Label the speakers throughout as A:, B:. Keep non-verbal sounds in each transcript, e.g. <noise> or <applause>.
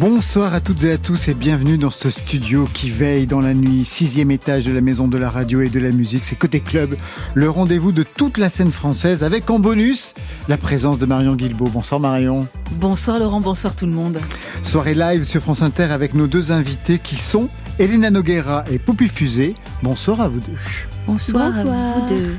A: Bonsoir à toutes et à tous et bienvenue dans ce studio qui veille dans la nuit, sixième étage de la maison de la radio et de la musique. C'est Côté Club, le rendez-vous de toute la scène française avec en bonus la présence de Marion Guilbeault. Bonsoir Marion.
B: Bonsoir Laurent, bonsoir tout le monde.
A: Soirée live sur France Inter avec nos deux invités qui sont Elena Noguera et Poupie Fusée. Bonsoir à vous deux.
B: Bonsoir, à vous deux.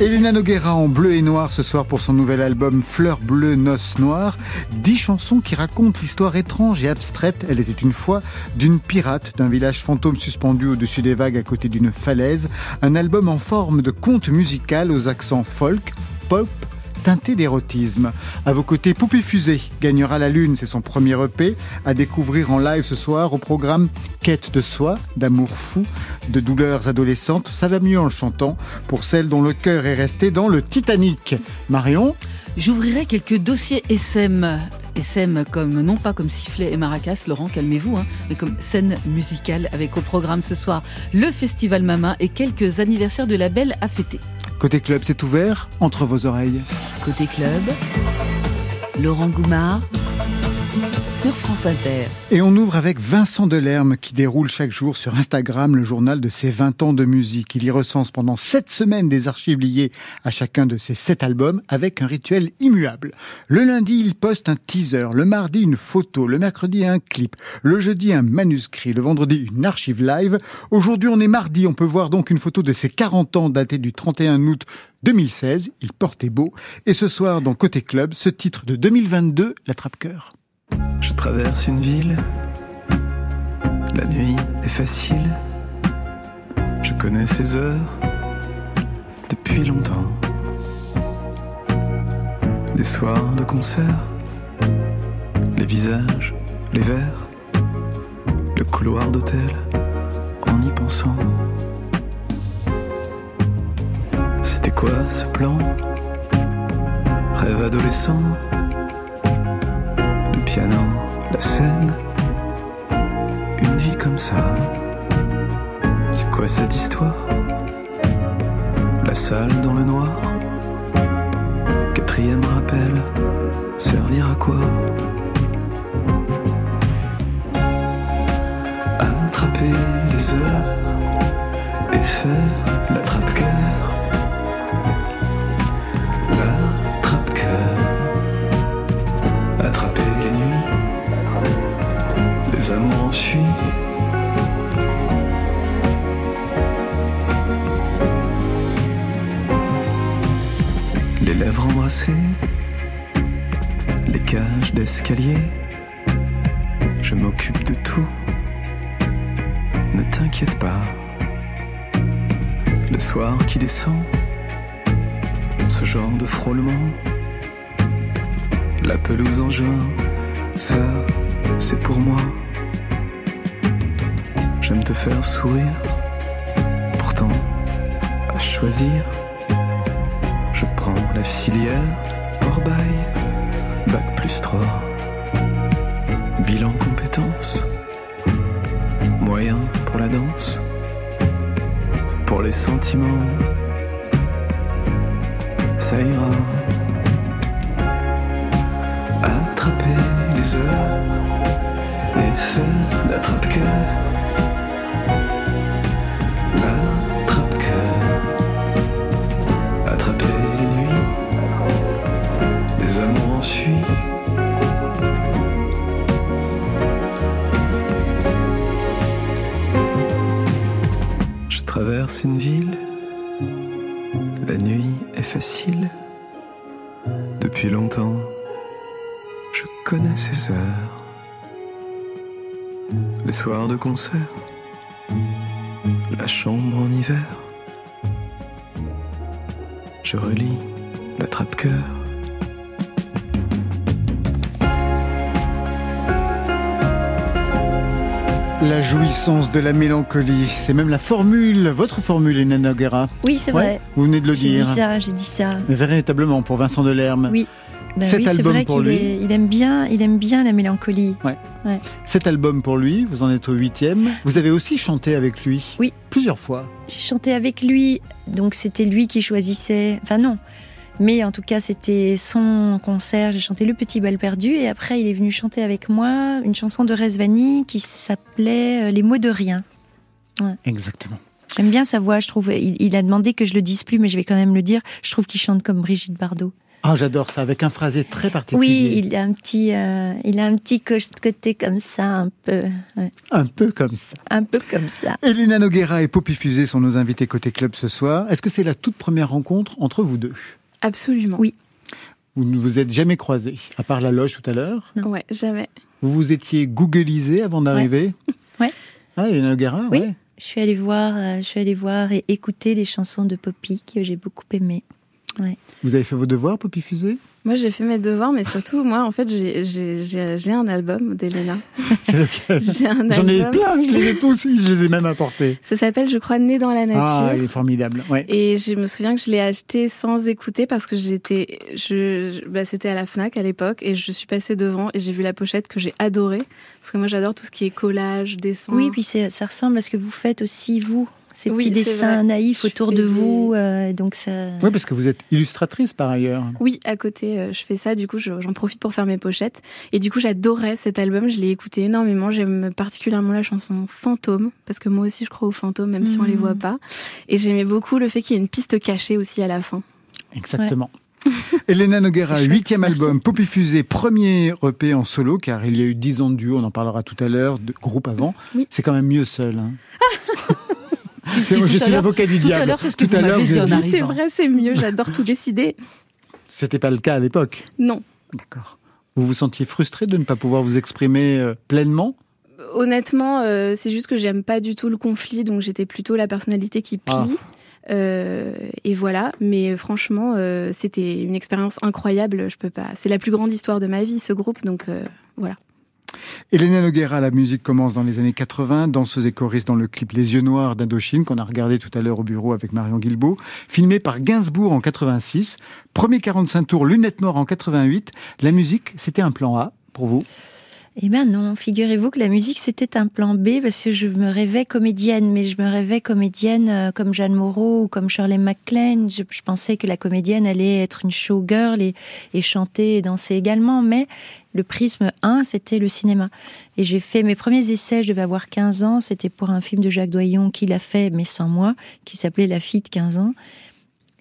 A: Elena, Noguera en bleu et noir ce soir pour son nouvel album Fleurs bleues, noces noires. Dix chansons qui racontent l'histoire étrange et abstraite, elle était une fois, d'une pirate d'un village fantôme suspendu au-dessus des vagues à côté d'une falaise. Un album en forme de conte musical aux accents folk, pop, teinté d'érotisme. À vos côtés, Poupée Fusée gagnera la Lune, c'est son premier EP, à découvrir en live ce soir au programme Quête de soi, d'amour fou, de douleurs adolescentes. Ça va mieux en le chantant pour celles dont le cœur est resté dans le Titanic. Marion
B: J'ouvrirai quelques dossiers SM. SM comme, non pas comme sifflet et maracas, Laurent, calmez-vous, hein, mais comme scène musicale avec au programme ce soir le Festival Mama et quelques anniversaires de label à fêter.
A: Côté club, c'est ouvert entre vos oreilles.
B: Côté club, Laurent Goumard
A: Et on ouvre avec Vincent Delerme qui déroule chaque jour sur Instagram le journal de ses 20 ans de musique. Il y recense pendant 7 semaines des archives liées à chacun de ses 7 albums avec un rituel immuable. Le lundi, il poste un teaser, le mardi une photo, le mercredi un clip, le jeudi un manuscrit, le vendredi une archive live. Aujourd'hui, on est mardi, on peut voir donc une photo de ses 40 ans datée du 31 août 2016. Il portait beau. Et ce soir, dans Côté Club, ce titre de 2022, l'attrape-cœur.
C: Je traverse une ville, la nuit est facile, je connais ces heures. Depuis longtemps. Les soirs de concert, les visages, les verres, le couloir d'hôtel, en y pensant. C'était quoi ce plan? Rêve adolescent piano, la scène, une vie comme ça. C'est quoi cette histoire? La salle dans le noir, quatrième rappel, servir à quoi? Attraper les heures. Et faire l'attrape-cœur. Les amours. Les lèvres embrassées, les cages d'escalier, je m'occupe de tout. Ne t'inquiète pas. Le soir qui descend, ce genre de frôlement, la pelouse en juin, ça, c'est pour moi. J'aime te faire sourire. Pourtant, à choisir, je prends la filière hors bail, bac plus 3. Bilan compétences, moyen pour la danse, pour les sentiments, ça ira. Attraper les heures et faire l'attrape-cœur. Ces heures. Les soirs de concert, la chambre en hiver. Je relis l'attrape-cœur.
A: La jouissance de la mélancolie, c'est même la formule, votre formule, Enana Guerra.
D: Oui, c'est vrai.
A: Vous venez de le
D: J'ai
A: dire.
D: dit ça, j'ai dit ça.
A: Mais véritablement, pour Vincent Delerme.
D: Oui. Bah
A: Cet
D: oui,
A: album
D: vrai
A: pour
D: qu'il
A: lui.
D: est- il aime bien, il aime bien la mélancolie.
A: Cet album pour lui, vous en êtes au huitième. Vous avez aussi chanté avec lui.
D: Oui.
A: Plusieurs fois.
D: J'ai chanté avec lui, donc c'était lui qui choisissait. Enfin non, mais en tout cas c'était son concert. J'ai chanté Le Petit Bal Perdu et après il est venu chanter avec moi une chanson de Resvani qui s'appelait euh, Les mots de rien.
A: Exactement.
D: J'aime bien sa voix, je trouve. Il, il a demandé que je le dise plus, mais je vais quand même le dire. Je trouve qu'il chante comme Brigitte Bardot.
A: Ah, j'adore ça, avec un phrasé très
D: Oui,
A: particulier.
D: il a un petit, euh, il a un petit côté comme ça, un peu, ouais,
A: Un peu comme ça.
D: un peu comme ça.
A: Elena Noguera et Poppy Fusée sont nos invités côté club ce soir. Est-ce que c'est la toute première rencontre entre vous deux?
E: Absolument.
D: Oui.
A: Vous ne vous êtes jamais croisés, à part la loge tout à l'heure?
D: Non.
E: Ouais, jamais.
A: Vous vous étiez googlisé avant d'arriver? <laughs>
D: Ouais.
A: Ah, Elena Noguera
D: Oui.
A: ouais.
D: Je suis allée voir, euh, je suis allée voir et écouter les chansons de Poppy que j'ai beaucoup aimées.
A: Vous avez fait vos devoirs, Poppy Fusée?
E: Moi, j'ai fait mes devoirs, mais surtout, moi, en fait, j'ai- un album d'Elena. <laughs>
A: C'est lequel? J'en ai plein, je les ai tous, je les ai même apportés.
E: Ça s'appelle, je crois, Né dans la nature.
A: Ah, il est formidable. Ouais.
E: Et je me souviens que je l'ai acheté sans écouter parce que j'étais, je, je- bah, c'était à la Fnac à l'époque et je suis passée devant et j'ai vu la pochette que j'ai adorée parce que moi j'adore tout ce qui est collage, dessin.
D: Oui, puis ça ressemble à ce que vous faites aussi, vous. Ces
E: Oui,
D: petits dessins
E: vrai.
D: naïfs
E: Je
D: autour de vous. euh, donc ça...
A: Oui, parce que vous êtes illustratrice par ailleurs.
E: Oui, à côté, euh, je fais ça. Du coup, je- j'en profite pour faire mes pochettes. Et du coup, j'adorais cet album. Je l'ai écouté énormément. J'aime particulièrement la chanson Fantôme parce que moi aussi, je crois aux fantômes, même si on les
D: Mhm.
E: voit pas. Et j'aimais beaucoup le fait qu'il y ait une piste cachée aussi à la fin.
A: Exactement. Elena <laughs> Noguera, huitième album, Poppy Fusée, premier EP en solo, car il y a eu dix ans de duo, on en parlera tout à l'heure, de groupe avant.
E: Oui.
A: C'est quand même mieux seul. hein. <laughs>
B: Si,
A: C'est-
B: si,
A: je
B: tout à
A: suis
B: l'heure-
A: l'avocat du
B: tout à
A: diable.
B: l'heure, c'est ce que
A: Tout
B: vous m'avez dit en
E: C'est vrai, c'est mieux. J'adore tout décider.
A: C'était pas le cas à l'époque.
E: Non.
A: D'accord. Vous vous sentiez frustré de ne pas pouvoir vous exprimer euh, pleinement?
E: Honnêtement, euh, c'est juste que j'aime pas du tout le conflit, donc j'étais plutôt la personnalité qui plie.
A: Ah.
E: Euh, et voilà, mais franchement, euh, c'était une expérience incroyable. Je peux pas. C'est la plus grande histoire de ma vie, ce groupe. Donc euh, voilà.
A: Elena Noguera, la musique commence dans les années 80, danseuse et choriste dans le clip Les Yeux Noirs d'Indochine, qu'on a regardé tout à l'heure au bureau avec Marion Guilbault, filmé par Gainsbourg en 86, premier 45 tours, lunettes noires en 88. La musique, c'était un plan A pour vous?
D: Eh bien non, figurez-vous que la musique c'était un plan B parce que je me rêvais comédienne, mais je me rêvais comédienne euh, comme Jeanne Moreau ou comme Shirley MacLaine. Je, je pensais que la comédienne allait être une showgirl et, et chanter et danser également, mais le prisme 1 c'était le cinéma. Et j'ai fait mes premiers essais, je devais avoir 15 ans, c'était pour un film de Jacques Doyon qu'il a fait, mais sans moi, qui s'appelait La fille de 15 ans.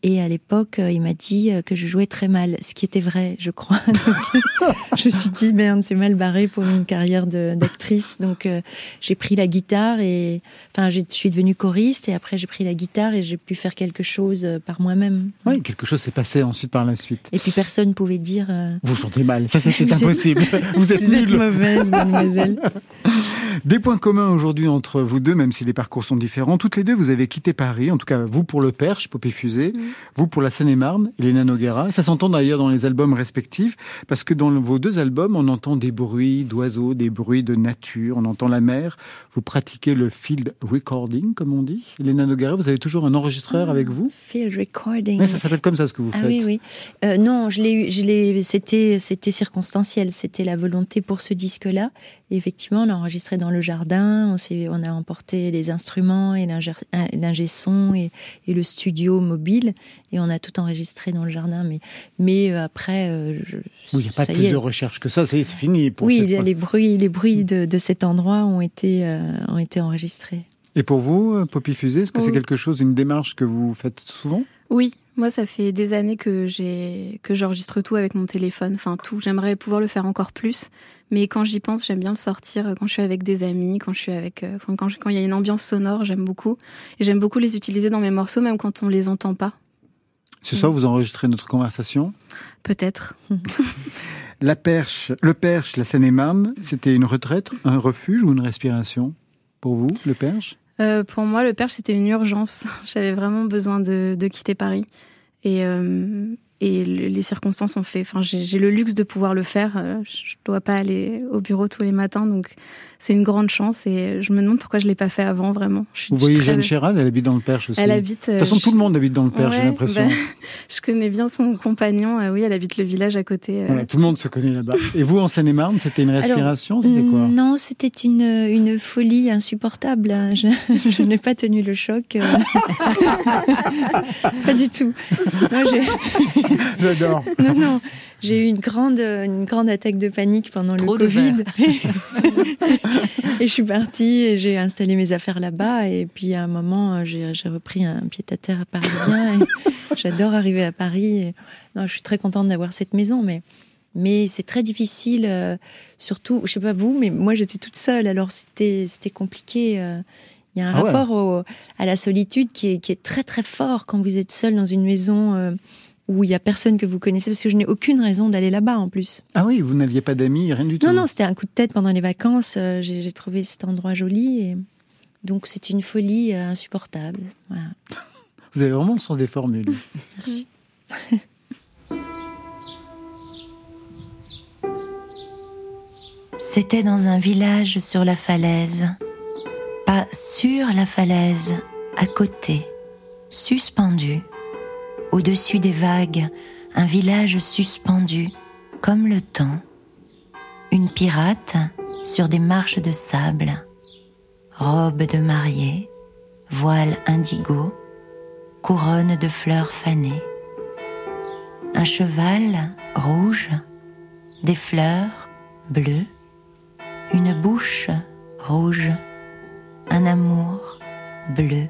D: Et à l'époque, euh, il m'a dit euh, que je jouais très mal, ce qui était vrai, je crois. <laughs> Donc, je me suis dit, merde, c'est mal barré pour une carrière d'actrice. Donc, euh, j'ai pris la guitare et, enfin, je suis devenue choriste et après, j'ai pris la guitare et j'ai pu faire quelque chose par moi-même.
A: Oui, quelque chose s'est passé ensuite par la suite.
D: Et puis, personne pouvait dire, euh,
A: Vous chantez mal, ça c'était <laughs> impossible. <laughs> Vous êtes
D: vous êtes mauvaise, mademoiselle.
A: Des points communs aujourd'hui entre vous deux, même si les parcours sont différents. Toutes les deux, vous avez quitté Paris, en tout cas vous pour le Perche, Popé Fusée, vous pour la Seine-et-Marne, Elena Noguera. Ça s'entend d'ailleurs dans les albums respectifs, parce que dans vos deux albums, on entend des bruits d'oiseaux, des bruits de nature, on entend la mer. Vous pratiquez le field recording, comme on dit. Elena Noguera, vous avez toujours un enregistreur avec vous?
D: Field recording.
A: Oui, ça s'appelle comme ça ce que vous
D: Ah
A: faites.
D: oui, oui. Euh, non, je l'ai eu, je l'ai, c'était, c'était circonstanciel. C'était la volonté pour ce disque-là. Et effectivement, on a enregistré dans le jardin. On a emporté les instruments et l'ingé son et, et le studio mobile. Et on a tout enregistré dans le jardin. Mais, mais euh, après, euh, je,
A: Oui, il n'y a pas plus
D: est.
A: de recherche que ça, c'est fini. Pour
D: Oui,
A: cette
D: les, bruits, les bruits de, de cet endroit ont été, euh, ont été enregistrés.
A: Et pour vous, Poppy Fusée, est-ce que c'est quelque chose, une démarche que vous faites souvent?
E: Oui, moi ça fait des années que j'ai que j'enregistre tout avec mon téléphone, enfin tout. J'aimerais pouvoir le faire encore plus, mais quand j'y pense, j'aime bien le sortir quand je suis avec des amis, quand je suis avec, euh, quand il y a une ambiance sonore, j'aime beaucoup. Et j'aime beaucoup les utiliser dans mes morceaux, même quand on les entend pas.
A: Ce soir, vous enregistrez notre conversation.
E: Peut-être. <laughs>
A: La perche, le perche, la Seine-et-Marne, c'était une retraite, un refuge ou une respiration pour vous, le perche?
E: Euh, pour moi, le perche, c'était une urgence. <laughs> J'avais vraiment besoin de, de quitter Paris. Et, euh, et les circonstances ont fait. Enfin, j'ai le luxe de pouvoir le faire. Euh, je dois pas aller au bureau tous les matins, donc c'est une grande chance. Et je me demande pourquoi je l'ai pas fait avant, vraiment.
A: Vous voyez Jeanne Chéral, elle habite dans le Perche aussi.
E: Elle habite.
A: De toute façon, tout le monde habite dans le Perche, j'ai l'impression.
E: Bah, <laughs> je connais bien son compagnon. Euh, oui, elle habite le village à côté.
A: Voilà, tout le monde se connaît là-bas. Et vous, en Seine-et-Marne, c'était une respiration C'était quoi
D: Non, c'était une, une folie insupportable. Je, <laughs> je n'ai pas tenu le choc. <laughs> pas du tout.
A: J'adore.
D: Non, non. J'ai eu une grande, une grande attaque de panique pendant le Covid. <laughs> et je suis partie et j'ai installé mes affaires là-bas. Et puis à un moment, j'ai repris un pied-à-terre parisien. <laughs> J'adore arriver à Paris. non, je suis très contente d'avoir cette maison, mais mais c'est très difficile. Euh, surtout, je sais pas vous, mais moi j'étais toute seule, alors c'était c'était compliqué. Euh. Il y a un ah rapport à la solitude qui est, qui est, très très fort quand vous êtes seul dans une maison euh, où il y a personne que vous connaissez, parce que je n'ai aucune raison d'aller là-bas en plus.
A: Ah oui, vous n'aviez pas d'amis, rien du tout.
D: Non, non, c'était un coup de tête pendant les vacances. Euh, j'ai trouvé cet endroit joli, et donc c'est une folie euh, insupportable. Voilà. <laughs>
A: Vous avez vraiment le sens des formules. <laughs>
D: Merci. <laughs>
F: C'était dans un village sur la falaise pas sur la falaise, à côté, suspendu, au-dessus des vagues, un village suspendu, comme le temps, une pirate sur des marches de sable, robe de mariée, voile indigo, couronne de fleurs fanées, un cheval rouge, des fleurs bleues, une bouche rouge un amour bleu,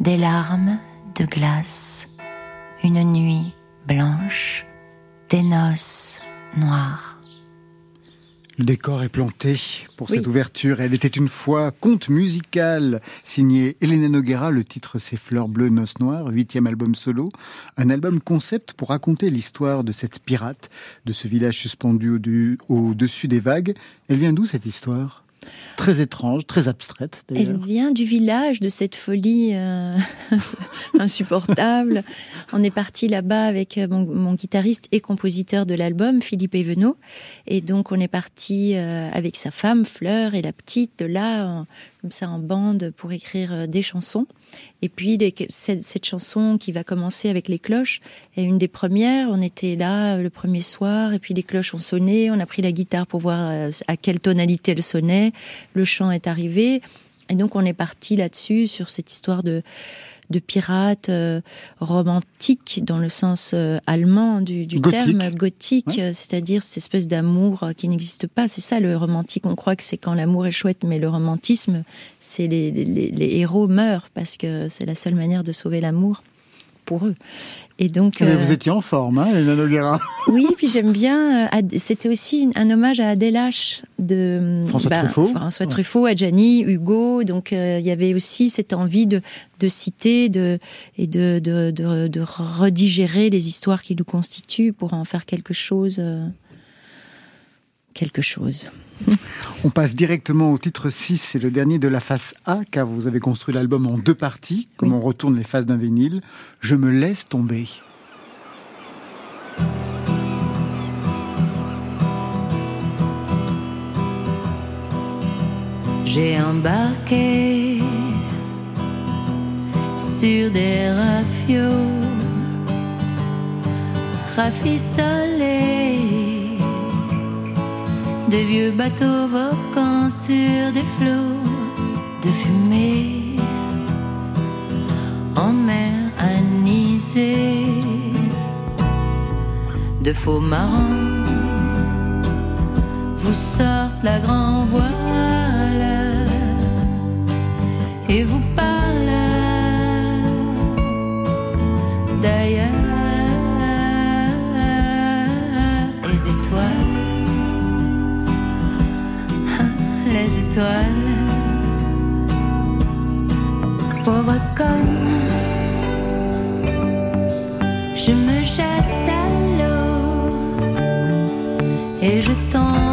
F: des larmes de glace, une nuit blanche, des noces noires.
A: Le décor est planté pour cette ouverture. Elle était une fois conte musical signé Elena Noguera. Le titre c'est Fleurs bleues, noces noires, huitième album solo. Un album concept pour raconter l'histoire de cette pirate, de ce village suspendu au-dessus des vagues. Elle vient d'où cette histoire? Très étrange, très abstraite
D: Elle vient du village, de cette folie euh, <laughs> insupportable. On est parti là-bas avec euh, mon, guitariste et compositeur de l'album, Philippe Evenot. Et donc on est parti euh, avec sa femme, Fleur, et la petite, de là, comme ça en bande, pour écrire des chansons. Et puis cette, chanson qui va commencer avec les cloches est une des premières. On était là le premier soir et puis les cloches ont sonné. On a pris la guitare pour voir euh, à quelle tonalité elle sonnait. Le chant est arrivé et donc on est parti là-dessus sur cette histoire de de pirate euh, romantique dans le sens euh, allemand du, terme gothique, c'est-à-dire cette espèce d'amour qui n'existe pas. C'est ça le romantique. On croit que c'est quand l'amour est chouette, mais le romantisme, c'est les, les héros meurent parce que c'est la seule manière de sauver l'amour pour eux. Et donc,
A: Mais vous euh, étiez en forme, hein, Elena Noguera <laughs>
D: Oui, puis j'aime bien. Euh, c'était aussi un hommage à Adèle de
A: François bah, Truffaut,
D: François Truffaut, Adjani, Hugo. Donc euh, il y avait aussi cette envie de, de citer de, et de, de, de, de redigérer les histoires qui nous constituent pour en faire quelque chose. quelque chose.
A: On passe directement au titre 6, c'est le dernier de la face A, car vous avez construit l'album en deux parties, comme on retourne les faces d'un vinyle. Je me laisse tomber.
F: J'ai embarqué sur des rafios rafistolés des vieux bateaux voquant sur des flots de fumée. En mer anisée de faux marins vous sortent la grand voile et vous parlent Pauvre conne, je me jette à l'eau et je tombe.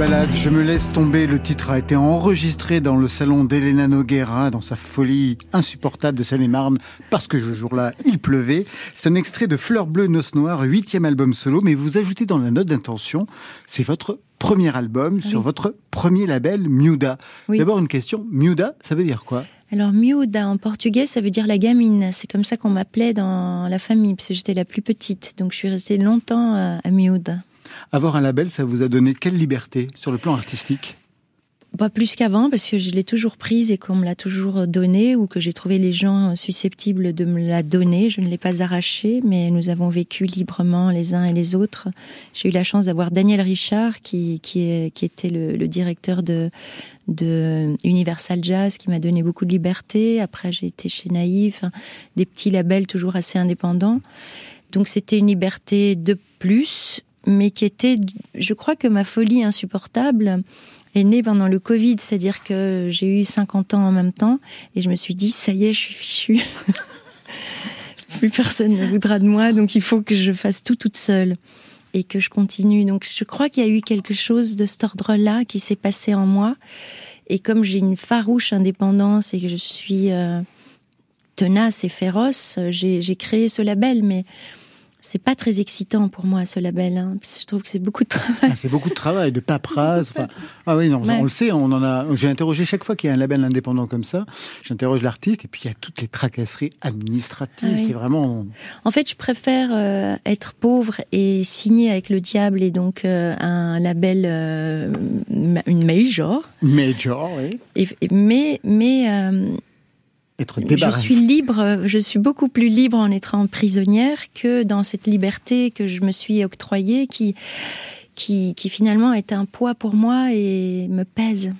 A: Balade, je me laisse tomber. Le titre a été enregistré dans le salon d'Elena Noguera dans sa folie insupportable de Seine-et-Marne parce que ce jour-là, il pleuvait. C'est un extrait de Fleur bleue, noce noire, huitième album solo, mais vous ajoutez dans la note d'intention, c'est votre premier album sur votre premier label, Miuda.
D: Oui.
A: D'abord une question, Miuda, ça veut dire quoi?
D: Alors, miúda en portugais, ça veut dire la gamine. C'est comme ça qu'on m'appelait dans la famille, parce que j'étais la plus petite. Donc, je suis restée longtemps euh, à miúda.
A: Avoir un label, ça vous a donné quelle liberté sur le plan artistique?
D: Pas plus qu'avant, parce que je l'ai toujours prise et qu'on me l'a toujours donnée, ou que j'ai trouvé les gens susceptibles de me la donner. Je ne l'ai pas arrachée, mais nous avons vécu librement les uns et les autres. J'ai eu la chance d'avoir Daniel Richard, qui, était le, directeur de, de Universal Jazz, qui m'a donné beaucoup de liberté. Après, j'ai été chez Naïf, hein, des petits labels toujours assez indépendants. Donc, c'était une liberté de plus, mais qui était, je crois que ma folie insupportable est née pendant le Covid, c'est-à-dire que j'ai eu 50 ans en même temps et je me suis dit, ça y est, je suis fichue. <laughs> Plus personne ne voudra de moi, donc il faut que je fasse tout toute seule et que je continue. Donc je crois qu'il y a eu quelque chose de cet ordre-là qui s'est passé en moi. Et comme j'ai une farouche indépendance et que je suis euh, tenace et féroce, j'ai créé ce label, mais c'est pas très excitant pour moi ce label. Hein, parce que je trouve que c'est beaucoup de travail.
A: Ah, C'est beaucoup de travail, de paperasse. enfin, ah oui, non,
D: Ouais.
A: on le sait, on en a. J'ai interrogé chaque fois qu'il y a un label indépendant comme ça. J'interroge l'artiste et puis il y a toutes les tracasseries administratives.
D: Ah oui.
A: C'est vraiment.
D: En fait, je préfère euh, être pauvre et signer avec le diable et donc euh, un label, euh, une major.
A: Major, oui.
D: Et- mais mais je suis libre, je suis beaucoup plus libre en étant prisonnière que dans cette liberté que je me suis octroyée qui, qui, qui finalement est un poids pour moi et me pèse.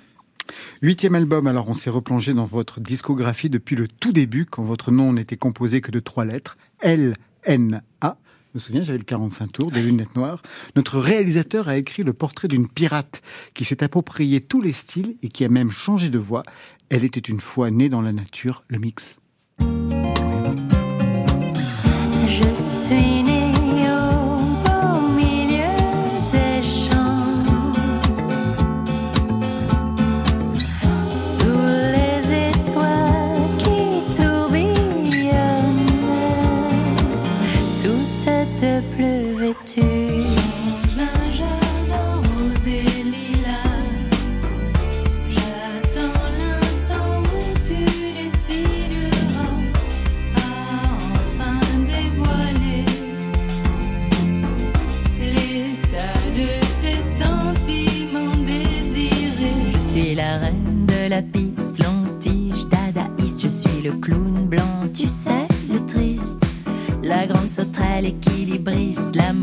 A: Huitième album, alors on s'est replongé dans votre discographie depuis le tout début, quand votre nom n'était composé que de trois lettres, L-N-A. Je me souviens, j'avais le 45 tours, des lunettes noires. Notre réalisateur a écrit le portrait d'une pirate qui s'est approprié tous les styles et qui a même changé de voix. Elle était une fois née dans la nature, le mix.
F: Je suis le clown blanc, tu sais, le triste, la grande sauterelle équilibriste, la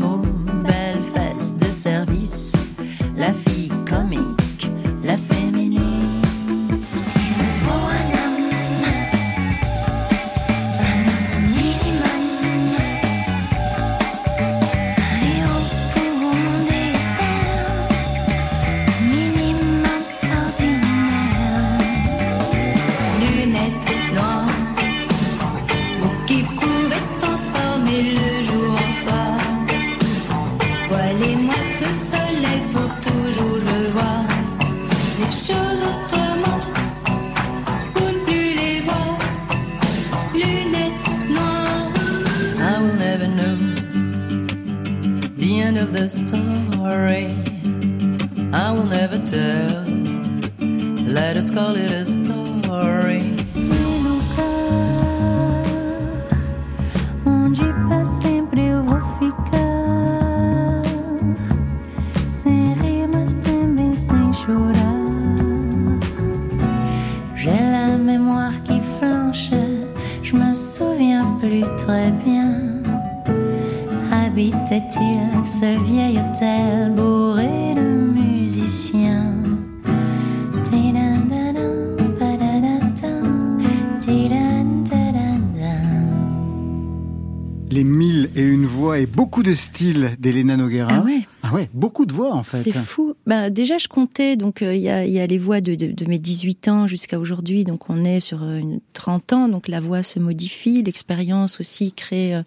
A: styles d'Elena Noguera.
D: Ah ouais
A: Ah ouais, beaucoup de voix en fait.
D: C'est fou. Ben, déjà, je comptais, donc euh, il y, a, y a les voix de, de, de mes 18 ans jusqu'à aujourd'hui, donc on est sur euh, une 30 ans, donc la voix se modifie, l'expérience aussi crée euh,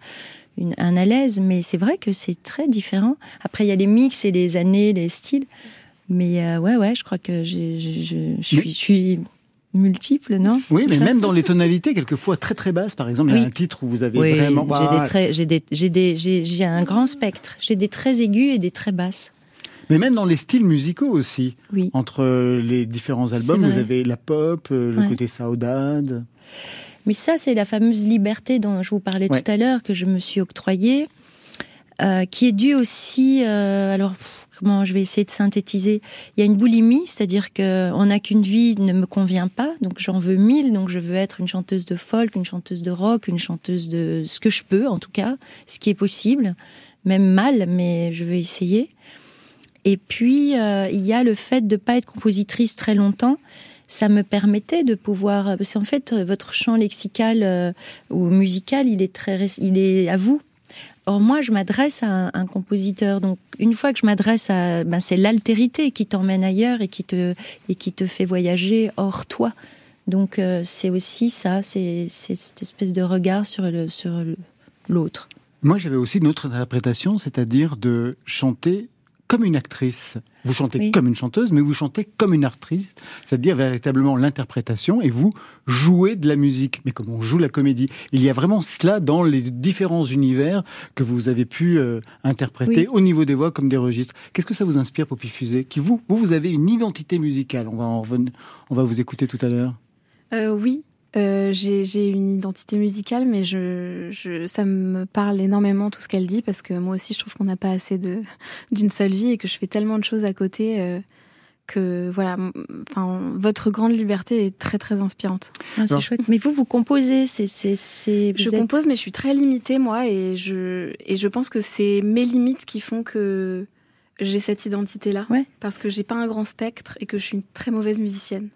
D: une, un à l'aise, mais c'est vrai que c'est très différent. Après, il y a les mix et les années, les styles, mais euh, ouais, ouais, je crois que j'ai- j'ai- je, je, suis, je suis multiple, non
A: Oui, mais même dans les tonalités, quelquefois très très basses. Par exemple, il y a
D: Oui.
A: un titre où vous avez
D: Oui,
A: vraiment.
D: j'ai
A: Bah,
D: un grand spectre. J'ai des très aigus et des très basses.
A: Mais même dans les styles musicaux aussi.
D: Oui.
A: Entre les différents albums, vous avez la pop, euh, le
D: Ouais.
A: côté saudade.
D: Mais ça, c'est la fameuse liberté dont je vous parlais
A: Ouais.
D: tout à l'heure que je me suis octroyée, euh, qui est due aussi. euh, alors, pff, comment je vais essayer de synthétiser Il y a une boulimie, c'est-à-dire que on n'a qu'une vie ne me convient pas, donc j'en veux mille. Donc je veux être une chanteuse de folk, une chanteuse de rock, une chanteuse de ce que je peux, en tout cas, ce qui est possible, même mal, mais je vais essayer. Et puis euh, il y a le fait de pas être compositrice très longtemps ça me permettait de pouvoir parce qu'en fait votre champ lexical euh, ou musical il est très il est à vous or moi je m'adresse à un, compositeur. Donc une fois que je m'adresse à ben, c'est l'altérité qui t'emmène ailleurs et qui te et qui te fait voyager hors toi. Donc euh, c'est aussi ça. C'est cette espèce de regard sur le sur l'autre.
A: Moi, j'avais aussi une autre interprétation, c'est-à-dire de chanter comme une actrice. Vous chantez
D: Oui.
A: comme une chanteuse, mais vous chantez comme une actrice, c'est-à-dire véritablement l'interprétation, et vous jouez de la musique, mais comme on joue la comédie? Il y a vraiment cela dans les différents univers que vous avez pu euh, interpréter
D: Oui.
A: au niveau des voix comme des registres. Qu'est-ce que ça vous inspire, Poppy Fusée? Qui vous, vous, vous avez une identité musicale. On va en revenir, on va vous écouter tout à l'heure.
E: Euh, oui, euh, j'ai une identité musicale, mais je, je, ça me parle énormément tout ce qu'elle dit parce que moi aussi je trouve qu'on n'a pas assez d'une seule vie et que je fais tellement de choses à côté euh, que voilà. Enfin, votre grande liberté est très très inspirante.
D: Ah, c'est chouette mais vous vous composez c'est
E: Je
D: vous êtes-
E: compose, mais je suis très limitée moi et je et je pense que c'est mes limites qui font que j'ai cette identité là
D: Ouais.
E: parce que j'ai pas un grand spectre et que je suis une très mauvaise musicienne.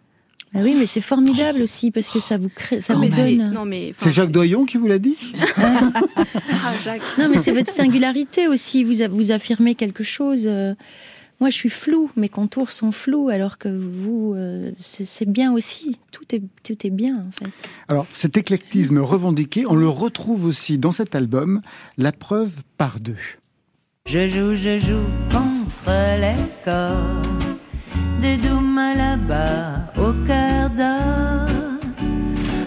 D: Ah oui, mais c'est formidable aussi parce que ça vous crée, ça
E: non,
D: vous
E: mais c'est-
D: donne.
E: non mais enfin,
A: C'est Jacques Doyon qui vous l'a dit <laughs>
E: Ah, Jacques.
D: Non, mais c'est votre singularité aussi. Vous a- vous affirmez quelque chose. euh, Moi, je suis floue, mes contours sont flous, alors que vous, euh, c'est c'est bien aussi. Tout est tout est bien en fait.
A: Alors, cet éclectisme revendiqué, on le retrouve aussi dans cet album, La preuve par deux.
F: Je joue, je joue contre les corps de Douma là-bas au cœur d'or,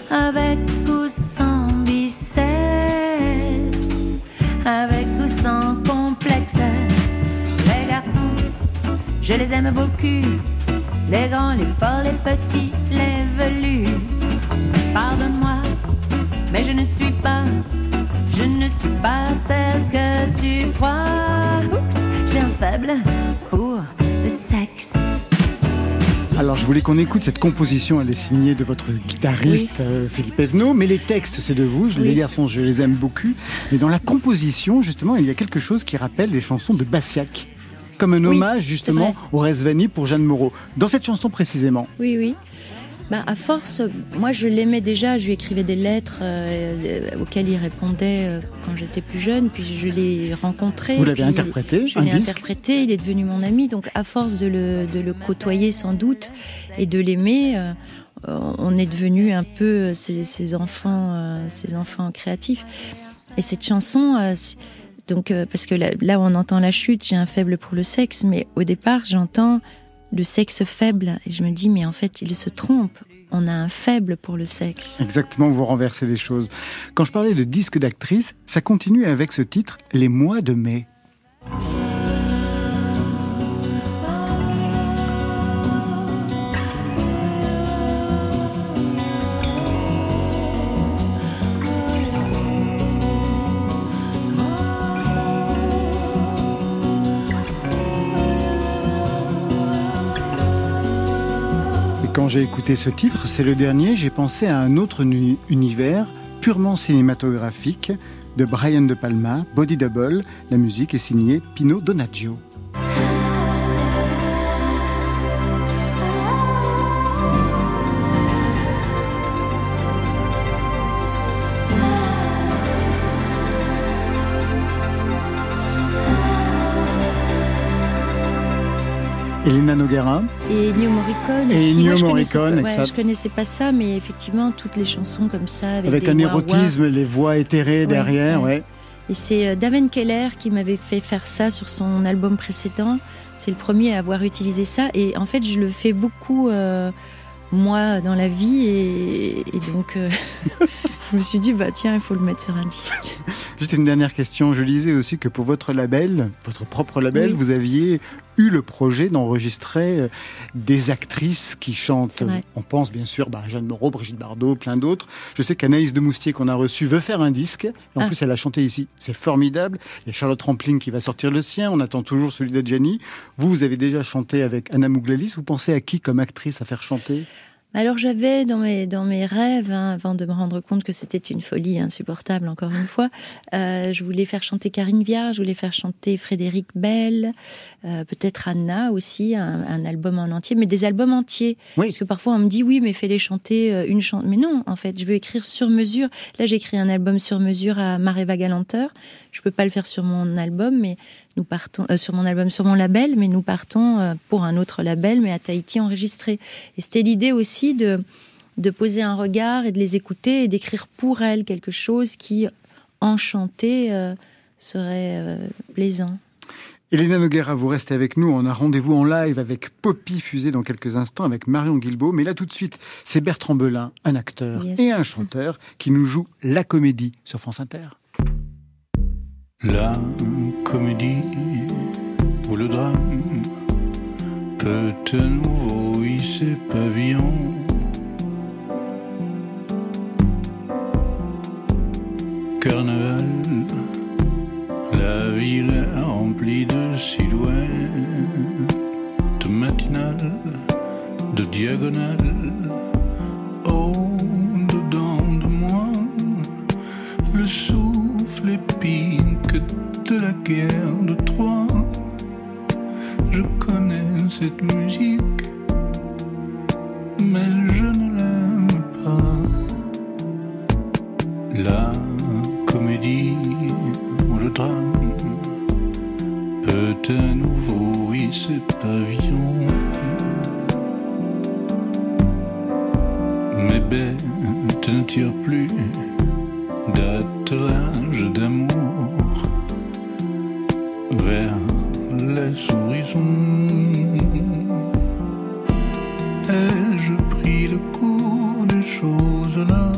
F: avec ou sans biceps, avec ou sans complexe. Les garçons, je les aime beaucoup, les grands, les forts, les petits, les velus. Pardonne-moi, mais je ne suis pas je ne suis pas celle que tu crois. Oups, j'ai un faible pour le sexe.
A: Alors, je voulais qu'on écoute cette composition. Elle est signée de votre guitariste euh, Philippe Evenot, mais les textes, c'est de vous. Je- Les garçons, je les aime beaucoup. Mais dans la composition, justement, il y a quelque chose qui rappelle les chansons de Bassiac. Comme un
D: Oui,
A: hommage, justement, au Resvani pour Jeanne Moreau. Dans cette chanson précisément.
D: Oui, oui. Bah, à force, moi je l'aimais déjà, je lui écrivais des lettres euh, euh, auxquelles il répondait euh, quand j'étais plus jeune, puis je l'ai rencontré.
A: Vous l'avez interprété,
D: Je l'ai interprété, il est devenu mon ami, donc à force de le, de le côtoyer sans doute et de l'aimer, euh, on est devenu un peu ses, ses enfants, ses enfants créatifs. Et cette chanson, donc euh, parce que là, là où on entend la chute, j'ai un faible pour le sexe, mais au départ j'entends le sexe faible et je me dis mais en fait il se trompe. On a un faible pour le sexe.
A: Exactement, vous renversez les choses. Quand je parlais de disque d'actrice, ça continue avec ce titre, Les mois de mai. J'ai écouté ce titre, c'est le dernier, j'ai pensé à un autre univers purement cinématographique de Brian De Palma, Body Double. La musique est signée Pino Donaggio. Elena Noguera.
D: Et Ennio Morricone.
A: Et
D: Ennio
A: Morricone,
D: je connaissais, connaissais pas ça, mais effectivement, toutes les chansons comme ça.
A: Avec, un érotisme, les voix éthérées derrière, ouais.
D: Et c'est euh, Daven Keller qui m'avait fait faire ça sur son album précédent. C'est le premier à avoir utilisé ça. Et en fait, je le fais beaucoup, euh, moi, dans la vie. Et, donc, euh, <laughs> je me suis dit, bah tiens, il faut le mettre sur un disque. <laughs>
A: Juste une dernière question. Je lisais aussi que pour votre label, votre propre label, vous aviez eu le projet d'enregistrer euh, des actrices qui chantent. On pense bien sûr bah, Jeanne Moreau, Brigitte Bardot, plein d'autres. Je sais qu'Anaïs de Moustier qu'on a reçu veut faire un disque. en ah. plus, elle a chanté ici. C'est formidable. Il y a Charlotte Rampling qui va sortir le sien. On attend toujours celui d'Adjani. Vous, vous avez déjà chanté avec Anna Mouglalis. Vous pensez à qui comme actrice à faire chanter?
D: Alors j'avais dans mes dans mes rêves, hein, avant de me rendre compte que c'était une folie insupportable encore une fois, euh, je voulais faire chanter Karine Viard, je voulais faire chanter Frédéric Bell, euh, peut-être Anna aussi, un, album en entier, mais des albums entiers. Oui. Parce que parfois on me dit oui, mais fais-les chanter euh, une chanson. Mais non, en fait, je veux écrire sur mesure. Là, j'ai écrit un album sur mesure à Maréva Galanteur. Je peux pas le faire sur mon album, mais nous partons euh, sur mon album, sur mon label, mais nous partons euh, pour un autre label, mais à Tahiti enregistré. Et c'était l'idée aussi de de poser un regard et de les écouter et d'écrire pour elles quelque chose qui, enchanté, euh, serait plaisant.
A: Elena Noguera, vous restez avec nous. On a rendez-vous en live avec Poppy Fusée dans quelques instants avec Marion Guilbault. Mais là, tout de suite, c'est Bertrand Belin, un acteur et un chanteur, qui nous joue la comédie sur France Inter.
G: La comédie ou le drame peut à nouveau hisser pavillon. Carnaval, la ville remplie de silhouettes matinales, de diagonales. Oh, dedans de moi, le souffle épine de la guerre de Troie. Je connais cette musique, mais je ne l'aime pas. La comédie ou le drame peut à nouveau hisser pavillon. Mes bêtes ne tirent plus d'attelage d'amour vers les horizons. Ai-je pris le cours des choses là,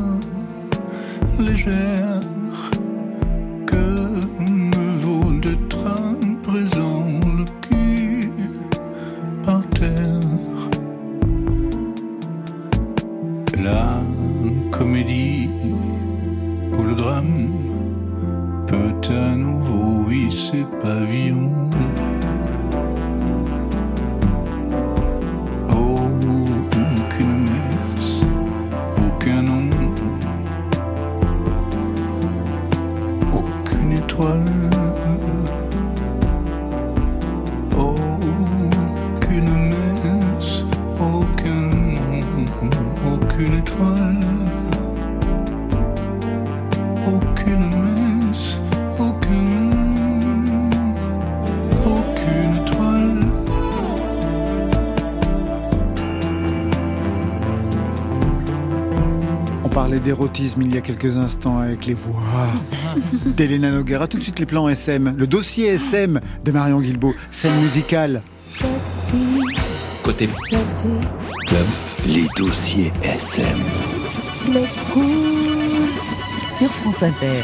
G: légères,
A: il y a quelques instants avec les voix d'Elena Noguera. Tout de suite les plans SM, le dossier SM de Marion Guilbault, scène musicale.
H: Sexy,
I: Côté
H: sexy,
I: club, les dossiers SM.
H: le cool.
B: sur France Inter.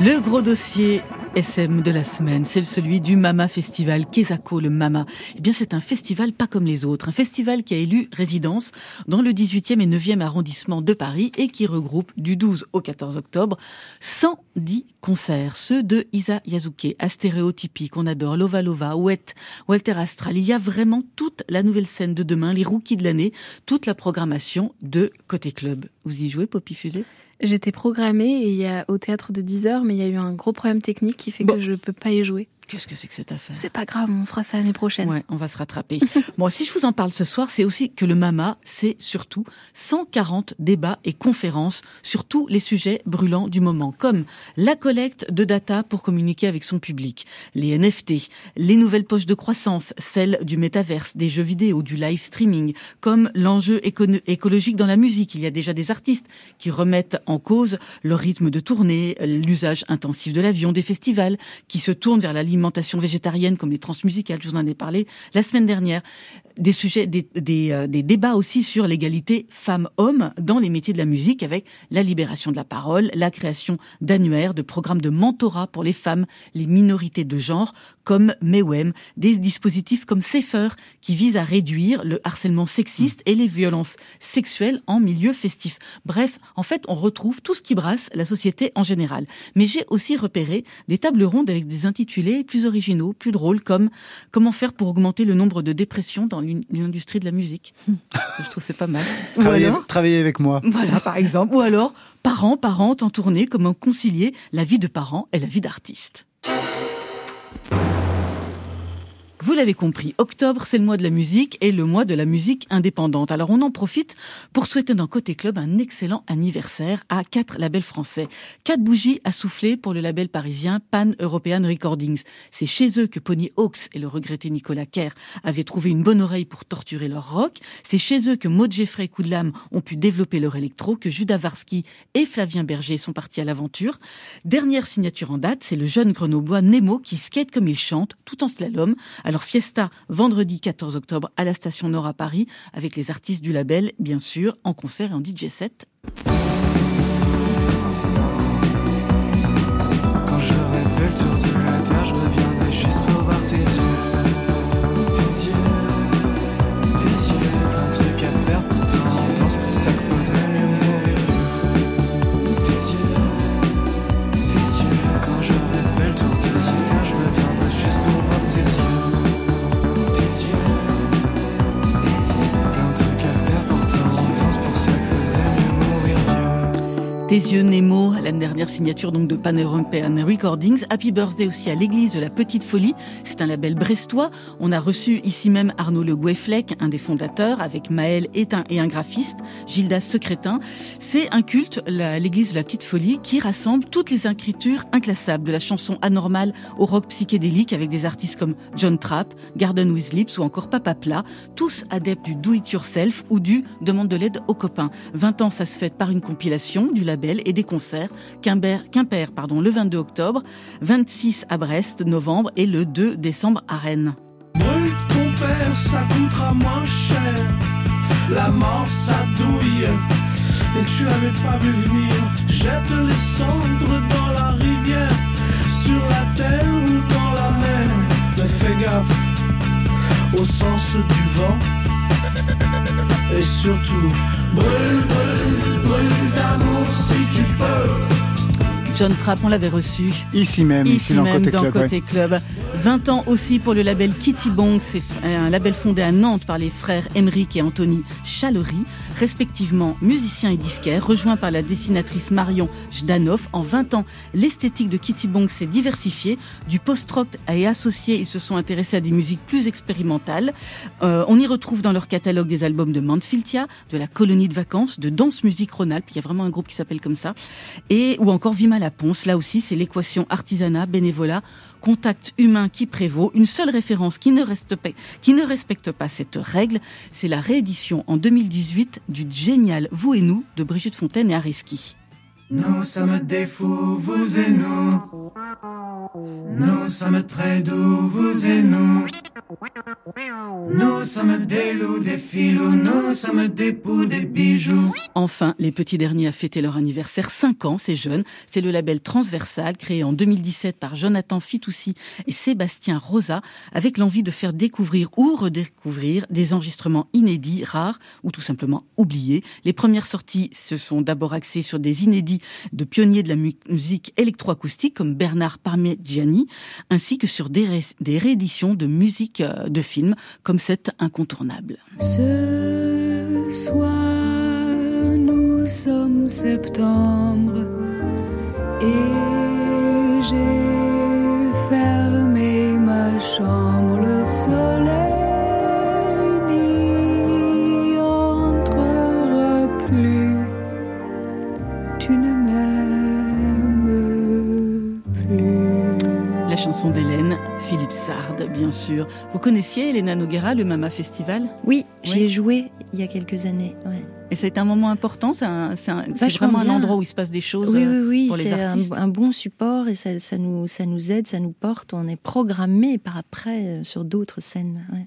B: Le gros dossier SM de la semaine, c'est celui du Mama Festival, Kesako le Mama. Eh bien, c'est un festival pas comme les autres, un festival qui a élu résidence dans le 18e et 9e arrondissement de Paris et qui regroupe du 12 au 14 octobre 110 concerts, ceux de Isa Yazuke, Astéréotypie qu'on adore, Lova Lova, Wet, Walter Astral. Il y a vraiment toute la nouvelle scène de demain, les rookies de l'année, toute la programmation de Côté Club. Vous y jouez, Poppy Fusée?
E: J'étais programmée et il y a, au théâtre de 10 heures, mais il y a eu un gros problème technique qui fait que je peux pas y jouer.
B: Qu'est-ce que c'est que cette affaire?
E: C'est pas grave, on fera ça l'année prochaine.
B: Ouais, on va se rattraper. <laughs> bon, si je vous en parle ce soir, c'est aussi que le MAMA, c'est surtout 140 débats et conférences sur tous les sujets brûlants du moment, comme la collecte de data pour communiquer avec son public, les NFT, les nouvelles poches de croissance, celles du métaverse, des jeux vidéo, du live streaming, comme l'enjeu écologique dans la musique. Il y a déjà des artistes qui remettent en cause leur rythme de tournée, l'usage intensif de l'avion, des festivals qui se tournent vers la alimentation végétarienne comme les transmusicales, je vous en ai parlé la semaine dernière, des sujets, euh, des débats aussi sur l'égalité femmes-hommes dans les métiers de la musique avec la libération de la parole, la création d'annuaires, de programmes de mentorat pour les femmes, les minorités de genre comme MEWEM, des dispositifs comme Safer qui visent à réduire le harcèlement sexiste et les violences sexuelles en milieu festif. Bref, en fait, on retrouve tout ce qui brasse la société en général. Mais j'ai aussi repéré des tables rondes avec des intitulés plus originaux, plus drôles, comme comment faire pour augmenter le nombre de dépressions dans l'industrie de la musique. <laughs> Je trouve c'est pas mal.
A: Travailler, avec moi.
B: Voilà, par exemple. <laughs> Ou alors, parents, parentes en tournée, comment concilier la vie de parents et la vie d'artiste. Vous l'avez compris, octobre, c'est le mois de la musique et le mois de la musique indépendante. Alors on en profite pour souhaiter dans Côté Club un excellent anniversaire à quatre labels français. Quatre bougies à souffler pour le label parisien Pan European Recordings. C'est chez eux que Pony Hawks et le regretté Nicolas Kerr avaient trouvé une bonne oreille pour torturer leur rock. C'est chez eux que Maud Jeffrey Coup de Lame ont pu développer leur électro, que Judas Varsky et Flavien Berger sont partis à l'aventure. Dernière signature en date, c'est le jeune grenoblois Nemo qui skate comme il chante, tout en slalom. Alors Fiesta, vendredi 14 octobre à la station Nord à Paris, avec les artistes du label, bien sûr, en concert et en DJ set. Tes yeux Nemo, la dernière signature donc de Pan Recordings. Happy Birthday aussi à l'église de la Petite Folie. C'est un label brestois. On a reçu ici même Arnaud Le Goueflec, un des fondateurs, avec Maël un, et un graphiste, Gildas Secrétin. C'est un culte, l'église de la Petite Folie, qui rassemble toutes les écritures inclassables, de la chanson anormale au rock psychédélique avec des artistes comme John Trapp, Garden with Lips ou encore Papa Plat, tous adeptes du do it yourself ou du demande de l'aide aux copains. 20 ans, ça se fait par une compilation du label et des concerts. Quimper, Quimper pardon, le 22 octobre, 26 à Brest, novembre et le 2 décembre à Rennes.
G: Brûle ton père, ça coûtera moins cher. La mort, ça douille. Et tu l'avais pas vu venir. Jette les cendres dans la rivière, sur la terre ou dans la mer. Mais fais gaffe au sens du vent. Et surtout, brûle, brûle, brûle d'amour si tu peux.
B: John Trapp, on l'avait reçu.
A: Ici même,
B: ici,
A: dans,
B: même
A: Côté,
B: dans
A: Club,
B: Côté Club. 20 ans aussi pour le label Kitty Bong. C'est un label fondé à Nantes par les frères Emeric et Anthony Chalery, respectivement musiciens et disquaires, rejoints par la dessinatrice Marion Jdanov. En 20 ans, l'esthétique de Kitty Bong s'est diversifiée. Du post-rock et associé, ils se sont intéressés à des musiques plus expérimentales. Euh, on y retrouve dans leur catalogue des albums de Mansfieldia, de la colonie de vacances, de danse musique Rhône-Alpes. Il y a vraiment un groupe qui s'appelle comme ça. Et, ou encore Vima la Là aussi, c'est l'équation artisanat, bénévolat, contact humain qui prévaut. Une seule référence qui ne, respecte pas cette règle, c'est la réédition en 2018 du génial Vous et nous de Brigitte Fontaine et Areski.
J: Nous sommes des fous, vous et nous. Nous sommes très doux, vous et nous. Nous sommes des loups, des filous, nous sommes des poux, des bijoux.
B: Enfin, les petits derniers a fêté leur anniversaire 5 ans, c'est jeune. C'est le label Transversal, créé en 2017 par Jonathan Fitoussi et Sébastien Rosa, avec l'envie de faire découvrir ou redécouvrir des enregistrements inédits, rares ou tout simplement oubliés. Les premières sorties se sont d'abord axées sur des inédits de pionniers de la musique électroacoustique comme Bernard Parmigiani, ainsi que sur des, ré des rééditions de musique euh, de films comme cette incontournable.
E: Ce soir, nous sommes septembre et j'ai fermé ma chambre, le soleil.
B: Chanson d'Hélène, Philippe Sard, bien sûr. Vous connaissiez Elena Noguera, le Mama Festival?
D: Oui, j'y
B: Oui.
D: ai joué il y a quelques années. ouais.
B: Et ça a été un moment important, c'est c'est un- c'est vraiment un endroit où il se passe des choses
D: Oui,
B: euh,
D: oui, oui,
B: pour les
D: c'est un,
B: artistes.
D: un bon support et ça, ça nous, ça nous aide, ça nous porte. On est programmé par après euh, sur d'autres scènes. ouais.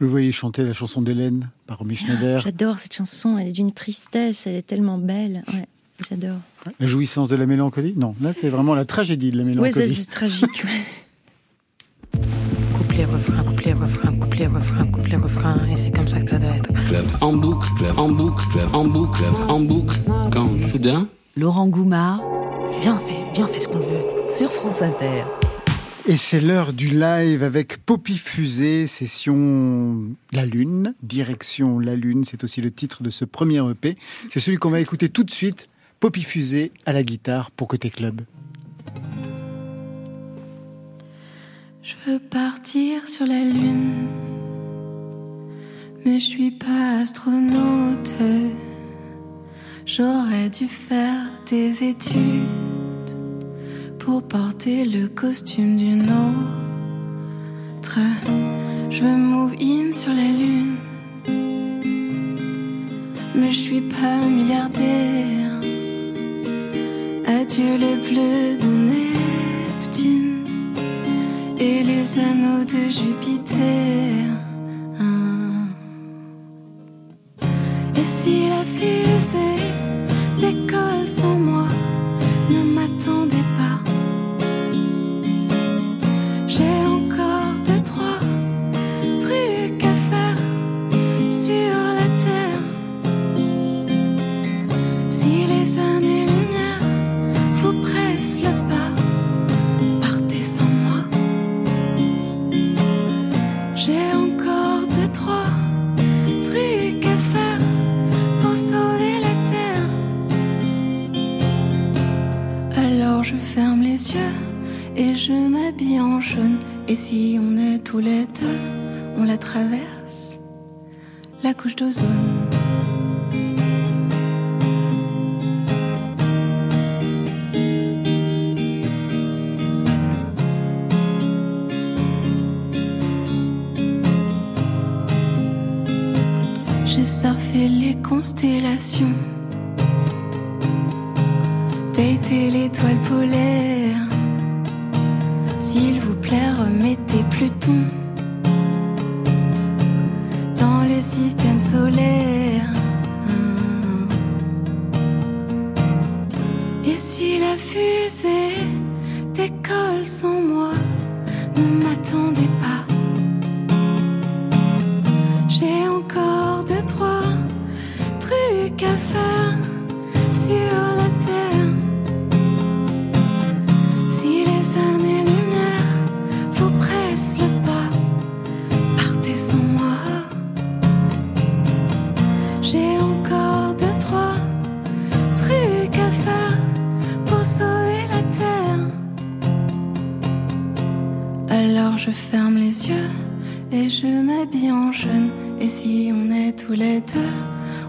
A: Vous voyez chanter la chanson d'Hélène par Romy Schneider.
D: J'adore cette chanson, elle est d'une tristesse, elle est tellement belle. Ouais, j'adore.
A: La jouissance de la mélancolie Non, là c'est vraiment la tragédie de la mélancolie.
D: ça, c'est tragique.
K: Couplet, refrain, couplet, refrain, couplet, refrain, couplet, refrain, et c'est comme ça que ça doit être.
I: Club. En boucle, en boucle, en boucle, en boucle. Quand soudain,
L: Laurent Goumard
K: Viens, on fait, viens, on fait ce qu'on veut.
L: sur France Inter.
A: Et c'est l'heure du live avec Poppy Fusée, session La Lune, direction La Lune, c'est aussi le titre de ce premier EP. C'est celui qu'on va écouter tout de suite, Poppy Fusée à la guitare pour Côté Club.
E: Je veux partir sur la lune, mais je suis pas astronaute. J'aurais dû faire des études pour porter le costume d'une autre. Je veux move in sur la lune, mais je suis pas milliardaire. Adieu le bleu de Neptune et les anneaux de Jupiter. On la traverse, la couche d'ozone. J'ai surfé les constellations. Daté l'étoile polaire. S'il vous plaît, remettez Pluton système solaire. Et si la fusée décolle sans moi, ne m'attendez pas. M'habille en jaune. Et si on est tous les deux,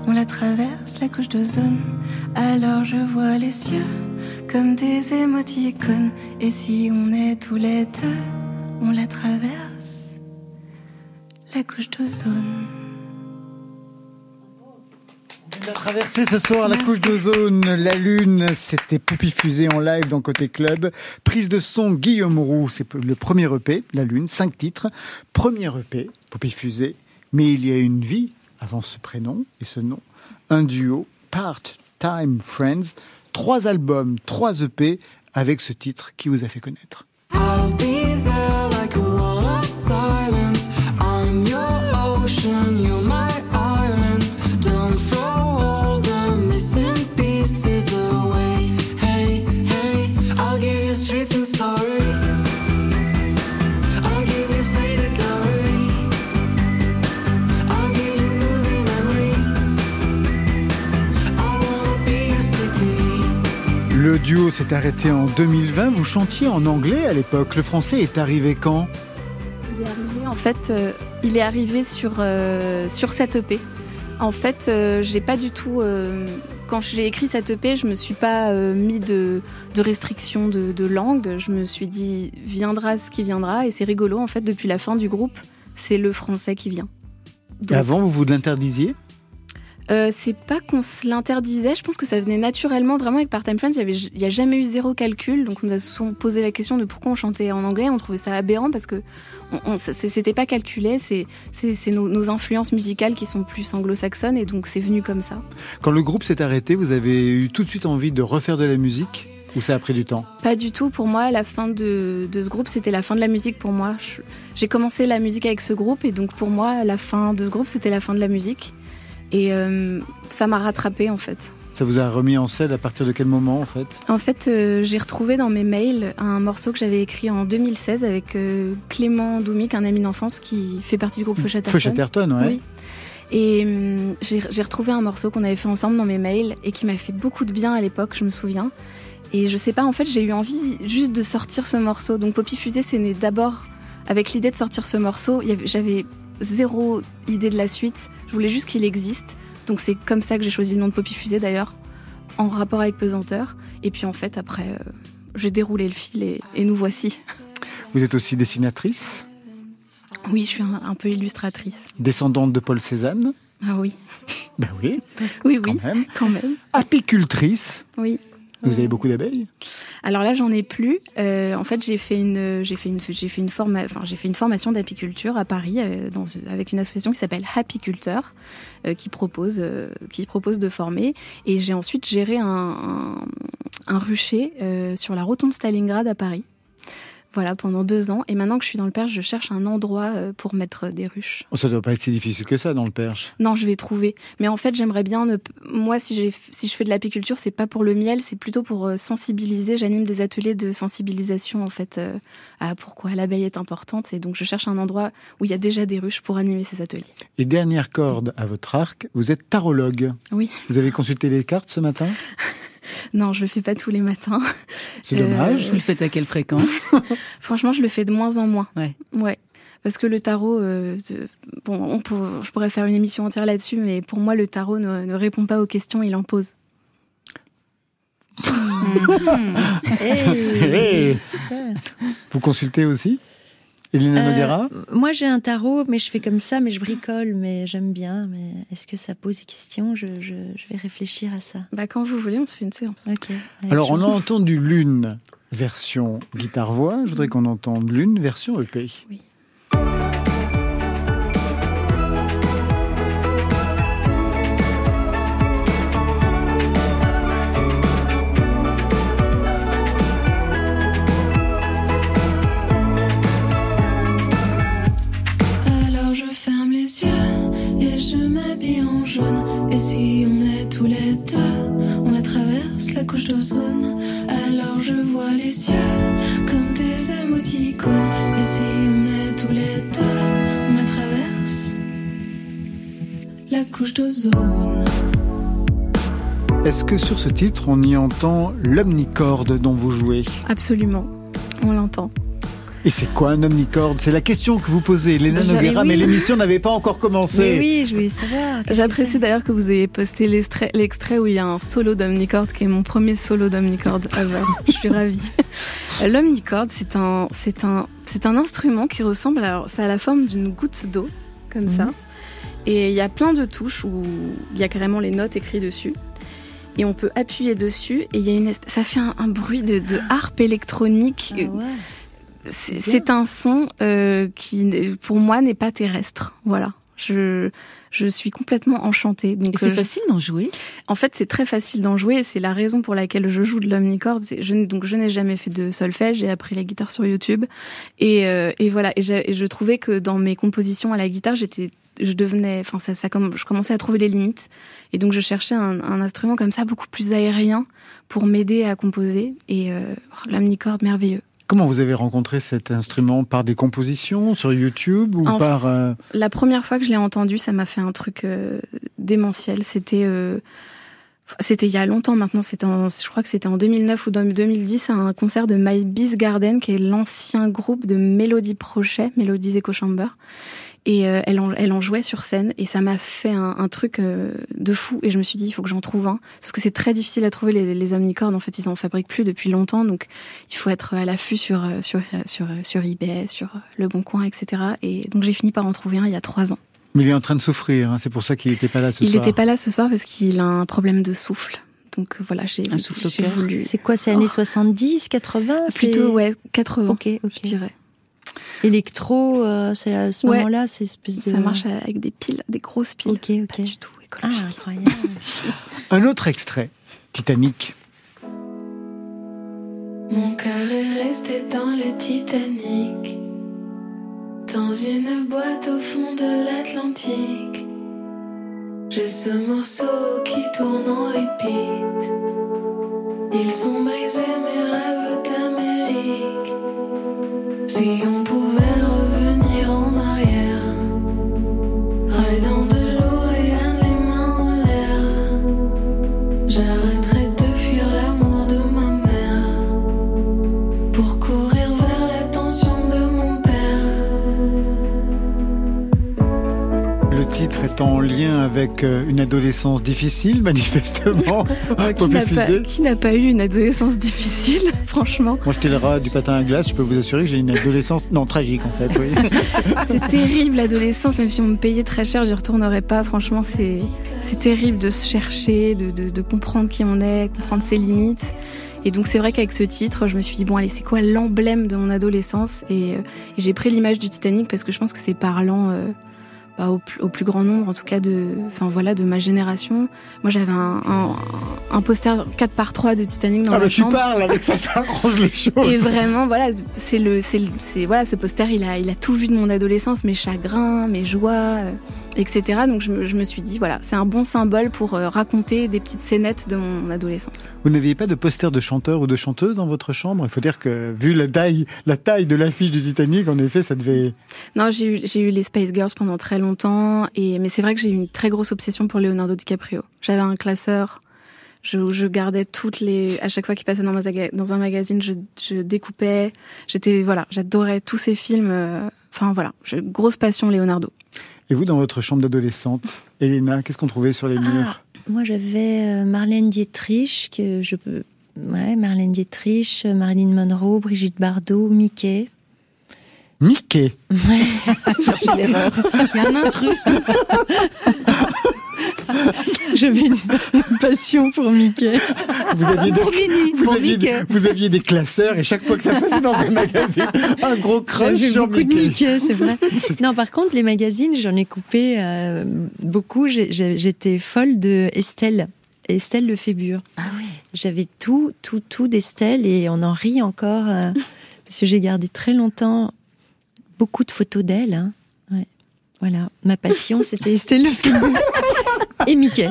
E: on la traverse la couche d'ozone. Alors je vois les cieux comme des émoticônes. Et si on est tous les deux, on la traverse la couche d'ozone.
A: traversé ce soir la couche d'ozone, la lune, c'était Poupie Fusée en live dans Côté Club. Prise de son Guillaume Roux, c'est le premier EP, la lune, cinq titres. Premier EP, Poupie Fusée, mais il y a une vie avant ce prénom et ce nom. Un duo, Part-Time Friends, trois albums, trois EP avec ce titre qui vous a fait connaître. Duo s'est arrêté en 2020. Vous chantiez en anglais à l'époque. Le français est arrivé quand?
E: Il est arrivé, en fait, euh, il est arrivé sur, euh, sur cette EP. En fait, euh, j'ai pas du tout. quand j'ai écrit cette EP, je me suis pas mis de, de restrictions de, de langue. Je me suis dit, viendra ce qui viendra. Et c'est rigolo, en fait, depuis la fin du groupe, c'est le français qui vient. Donc-
A: Avant, vous vous l'interdisiez?
E: Euh, c'est pas qu'on se l'interdisait, je pense que ça venait naturellement. Vraiment, avec Part-Time Friends, il n'y a jamais eu zéro calcul. Donc, on nous a souvent posé la question de pourquoi on chantait en anglais. On trouvait ça aberrant parce que on, on- c'est- c'était pas calculé. C'est nos, nos influences musicales qui sont plus anglo-saxonnes et donc c'est venu comme ça.
A: Quand le groupe s'est arrêté, vous avez eu tout de suite envie de refaire de la musique ou ça a pris du temps?
E: Pas du tout. Pour moi, la fin de, de ce groupe, c'était la fin de la musique pour moi. J'ai commencé la musique avec ce groupe et donc pour moi, la fin de ce groupe, c'était la fin de la musique. Et euh, ça m'a rattrapé en fait.
A: Ça vous a remis en scène à partir de quel moment en fait?
E: En fait, euh, j'ai retrouvé dans mes mails un morceau que j'avais écrit en 2016 avec euh, Clément Doumic, un ami d'enfance qui fait partie du groupe Feu Chatterton.
A: Feu Chatterton, ouais.
E: Oui. Et j'ai retrouvé un morceau qu'on avait fait ensemble dans mes mails et qui m'a fait beaucoup de bien à l'époque, je me souviens. Et je sais pas, en fait, j'ai eu envie juste de sortir ce morceau. Donc Poppy Fusée, c'est né d'abord avec l'idée de sortir ce morceau. J'avais zéro idée de la suite. Je voulais juste qu'il existe. Donc c'est comme ça que j'ai choisi le nom de Poppy Fusée d'ailleurs, en rapport avec Pesanteur. Et puis en fait, après, euh, j'ai déroulé le fil et, et nous voici.
A: Vous êtes aussi dessinatrice,
E: Oui, je suis un, un peu illustratrice.
A: descendante de Paul Cézanne?
E: Ah oui.
A: Ben oui,
E: Oui, oui,
A: quand même.
E: quand même.
A: Apicultrice?
E: Oui.
A: Vous avez beaucoup d'abeilles?
E: Alors là, j'en ai plus. Euh, en fait, j'ai fait une, j'ai fait une, j'ai fait une forma- enfin, j'ai fait une formation d'apiculture à Paris euh, dans, avec une association qui s'appelle Happyculteur, euh, qui propose, euh, qui propose de former. Et j'ai ensuite géré un, un, un rucher sur la rotonde Stalingrad à Paris. Voilà, pendant deux ans. Et maintenant que je suis dans le Perche, je cherche un endroit euh, pour mettre des ruches.
A: Oh, Ça doit pas être si difficile que ça dans le Perche.
E: Non, je vais trouver. Mais en fait, j'aimerais bien ne... Moi, si, si je fais de l'apiculture, c'est pas pour le miel, c'est plutôt pour euh, sensibiliser. J'anime des ateliers de sensibilisation, en fait, euh, à pourquoi l'abeille est importante. Et donc, je cherche un endroit où il y a déjà des ruches pour animer ces ateliers.
A: Et dernière corde à votre arc, vous êtes tarologue.
E: Oui.
A: Vous avez consulté les cartes ce matin? <laughs>
E: Non, je le fais pas tous les matins. <laughs>
A: C'est dommage.
B: Vous le faites à quelle fréquence <laughs>
E: Franchement, je le fais de moins en moins.
B: Ouais.
E: Ouais. Parce que le tarot, euh, bon, on pour- je pourrais faire une émission entière là-dessus, mais pour moi, le tarot ne, ne répond pas aux questions, il en pose. <laughs>
A: Hey.
D: super.
A: Vous consultez aussi? Elena
D: Euh,
A: Noguera
D: moi, j'ai un tarot, mais je fais comme ça, mais je bricole, mais j'aime bien. Mais est-ce que ça pose des questions? Je, je, je vais réfléchir à ça.
E: Bah, quand vous voulez, on se fait une séance.
A: Alors, on a entendu Lune version guitare-voix. Je voudrais qu'on entende Lune version EP.
E: Oui.
M: Couche d'ozone.
A: Est-ce que sur ce titre, on y entend l'omnicorde dont vous jouez
E: Absolument, on l'entend.
A: Et c'est quoi un omnicorde? C'est la question que vous posez,
E: J'ai-
A: Noguera,
E: oui.
A: mais l'émission n'avait pas encore commencé.
D: Mais oui, je voulais savoir.
E: J'apprécie d'ailleurs que vous ayez posté l'extrait où il y a un solo d'omnicorde qui est mon premier solo d'omnicorde ever. <laughs> Je suis ravie. L'omnicorde, c'est un, c'est un, c'est un instrument qui ressemble, alors c'est à la forme d'une goutte d'eau, comme ça. Et il y a plein de touches où il y a carrément les notes écrites dessus. Et on peut appuyer dessus et il y a une esp- ça fait un, un bruit de, de harpe électronique.
D: Ah ouais.
E: C'est un son euh, qui, pour moi, n'est pas terrestre. Voilà. Je, je suis complètement enchantée. Donc,
B: c'est
E: euh,
B: facile d'en jouer
E: En fait, c'est très facile d'en jouer. C'est la raison pour laquelle je joue de l'omnicorde. Je, donc, je n'ai jamais fait de solfège. J'ai appris la guitare sur YouTube. Et, euh, et voilà. Et je trouvais que dans mes compositions à la guitare, j'étais, je devenais, enfin, ça, je commençais à trouver les limites. Et donc, je cherchais un, un instrument comme ça, beaucoup plus aérien, pour m'aider à composer. Et euh, l'omnicorde, merveilleux.
A: Comment vous avez rencontré cet instrument? Par des compositions sur YouTube ou
E: En
A: par... euh,
E: La première fois que je l'ai entendu, ça m'a fait un truc euh, démentiel. C'était euh, c'était il y a longtemps maintenant, c'était en- je crois que c'était en 2009 ou dans 2010 à un concert de My Bees Garden qui est l'ancien groupe de Mélodie Prochet, Mélodies Echo Chamber. Et euh, elle, en, elle en jouait sur scène et ça m'a fait un, un truc euh, de fou. Et je me suis dit il faut que j'en trouve un. Sauf que c'est très difficile à trouver les, les omnicordes en fait ils en fabriquent plus depuis longtemps. Donc il faut être à l'affût sur euh, sur euh, sur euh, sur eBay sur le Bon Coin etc et donc j'ai fini par en trouver un il y a trois ans.
A: Mais il est en train de souffrir, hein, c'est pour ça qu'il n'était pas là ce
E: il
A: soir.
E: n'était pas là ce soir parce qu'il a un problème de souffle. Donc voilà j'ai
B: Un souffle au
E: j'ai
B: cœur.
E: voulu
D: C'est quoi, c'est années 70, 80 c'est-
E: plutôt ouais 80
D: Ok, ok.
E: je dirais
D: Électro, euh, c'est à ce
E: Ouais.
D: moment-là, c'est espèce de.
E: ça marche avec des piles des grosses piles
D: Ok, ok.
E: pas du tout
D: Ah,
E: écologique
D: incroyable. <laughs>
A: Un autre extrait, Titanic.
M: Mon cœur est resté dans le Titanic, dans une boîte au fond de l'Atlantique. J'ai ce morceau qui tourne en repeat. Ils sont brisés mes rêves d'Amérique. Si on pouvait revenir en arrière, En
A: lien avec euh, une adolescence difficile, <laughs> manifestement. <laughs>
E: qui n'a
A: Poppy
E: pas,
A: Fusée.
E: qui n'a pas eu une adolescence difficile, <laughs> franchement.
A: Moi, j'étais le rat du patin à glace. Je peux vous assurer que j'ai une adolescence, non, tragique en fait. Oui.
E: C'est terrible l'adolescence, même si on me payait très cher, j'y retournerais pas. Franchement, c'est c'est terrible de se chercher, de, de, de comprendre qui on est, comprendre ses limites. Et donc c'est vrai qu'avec ce titre, je me suis dit bon allez, c'est quoi l'emblème de mon adolescence? Et, euh, et j'ai pris l'image du Titanic parce que je pense que c'est parlant. euh, bah, au, plus, au plus grand nombre, en tout cas de, enfin voilà, de ma génération. Moi, j'avais un, un, un poster 4 par 3 de Titanic dans
A: Ah
E: ma
A: bah tu parles avec ça, ça arrange les choses.
E: Et vraiment, voilà, c'est le, c'est, le- c'est voilà, ce poster, il a, il a tout vu de mon adolescence, mes chagrins, mes joies, euh, etc. Donc je me, je me suis dit, voilà, c'est un bon symbole pour euh, raconter des petites scénettes de mon adolescence.
A: Vous n'aviez pas de poster de chanteur ou de chanteuse dans votre chambre? Il faut dire que vu la taille, la taille de l'affiche du Titanic, en effet, ça devait.
E: Non, j'ai eu, j'ai eu les Space Girls pendant très longtemps, et mais c'est vrai que j'ai eu une très grosse obsession pour Leonardo DiCaprio. J'avais un classeur. Je, je gardais toutes les, à chaque fois qu'il passait dans, ma zaga- dans un magazine, je, je découpais. J'étais, voilà, j'adorais tous ces films. euh, Enfin voilà, grosse passion Leonardo.
A: Et vous, dans votre chambre d'adolescente, Elena, qu'est-ce qu'on trouvait sur les murs?
D: Moi, j'avais euh, Marlène Dietrich, que je peux. Ouais, Marlène Dietrich, euh, Marilyn Monroe, Brigitte Bardot, Mickey.
A: Mickey?
D: Ouais. <laughs>
B: Il y a un intrus. <laughs> <laughs>
D: J'avais une, une passion pour Mickey.
A: Vous aviez, des,
B: Pour Minnie,
A: vous,
B: pour
A: aviez des-
B: Mickey.
A: vous aviez des classeurs et chaque fois que ça passait dans un magazine, un gros crush sur
D: beaucoup de
A: Mickey.
D: C'est vrai. <laughs> Non, par contre, les magazines, j'en ai coupé euh, beaucoup. J'étais folle de Estelle. Estelle Lefébure.
B: Ah oui.
D: J'avais tout, tout, tout d'Estelle et on en rit encore euh, parce que j'ai gardé très longtemps beaucoup de photos d'elle. hein. Ouais. Voilà, ma passion, c'était <laughs> Estelle Lefébure et Mickey.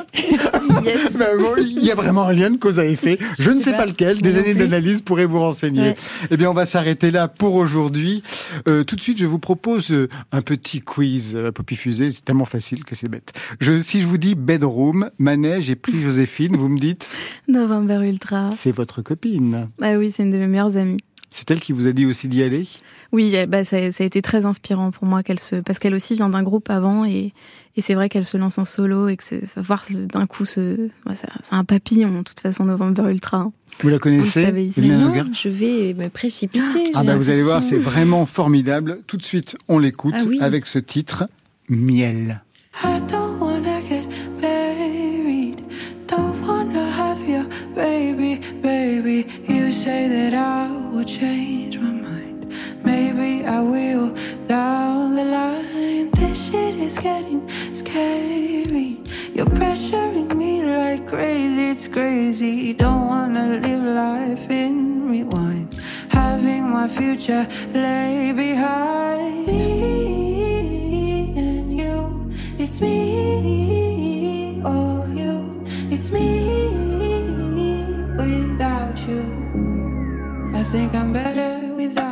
D: Yes. <laughs>
A: Ben bon, Il y a vraiment un lien de cause à effet. Je ne
D: sais pas.
A: pas lequel. Des années d'analyse pourraient vous renseigner.
D: Ouais.
A: Eh bien, on va s'arrêter là pour aujourd'hui. Euh, tout de suite, je vous propose euh, un petit quiz à Poppy Fusée. C'est tellement facile que c'est bête. Je, si je vous dis bedroom, manège et prix Joséphine, vous me dites <laughs>
E: November Ultra.
A: c'est votre copine.
E: Ah oui, c'est une de mes meilleures amies.
A: C'est elle qui vous a dit aussi d'y aller?
E: Oui, elle- bah, ça, ça a été très inspirant pour moi qu'elle se, parce qu'elle aussi vient d'un groupe avant et, et c'est vrai qu'elle se lance en solo et que c'est, voir d'un coup ce, bah, c'est un papillon de toute façon November Ultra. hein.
A: Vous la connaissez
E: Vous ici.
D: Non, je vais me précipiter.
A: Ah bah vous allez voir, c'est vraiment formidable. Tout de suite, on l'écoute
D: Ah oui.
A: avec ce titre, Miel.
H: I don't wanna get I will down the line. This shit is getting scary. You're pressuring me like crazy, it's crazy. Don't wanna live life in rewind. Having my future lay behind me and you. It's me, oh you. It's me without you. I think I'm better without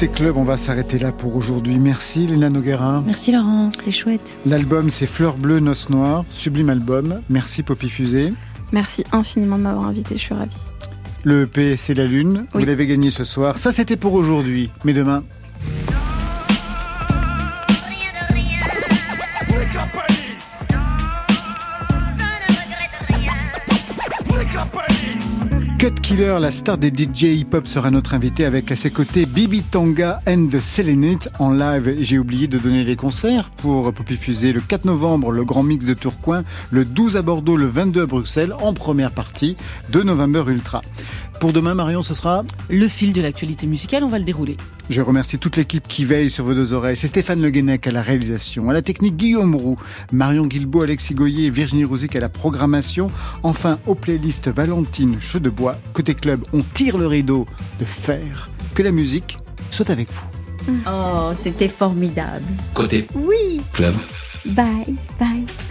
A: Côté club, on va s'arrêter là pour aujourd'hui. Merci Léna Noguera.
D: Merci Laurent, c'était chouette.
A: L'album c'est Fleurs bleues, noces noires, sublime album. Merci Poppy Fusée.
E: Merci infiniment de m'avoir invité, je suis ravie.
A: Le EP c'est la lune.
E: Oui.
A: Vous l'avez gagné ce soir. Ça c'était pour aujourd'hui. Mais demain, Killer, la star des DJ hip-hop, sera notre invité avec à ses côtés Bibi Tanga and the en live. J'ai oublié de donner les concerts pour Poppy Fusée le 4 novembre, le Grand Mix de Tourcoing, le 12 à Bordeaux, le 22 à Bruxelles, en première partie de November Ultra. Pour demain, Marion, ce sera
B: Le fil de l'actualité musicale, on va le dérouler.
A: Je remercie toute l'équipe qui veille sur vos deux oreilles. C'est Stéphane Le Guenec à la réalisation, à la technique Guillaume Roux, Marion Guilbault, Alexis Goyer et Virginie Rouzic à la programmation. Enfin, aux playlists Valentine Chedebois. Côté club, on tire le rideau de fer. Que la musique soit avec vous.
N: Oh, c'était formidable.
I: Côté
N: Oui.
I: club.
N: Bye, bye.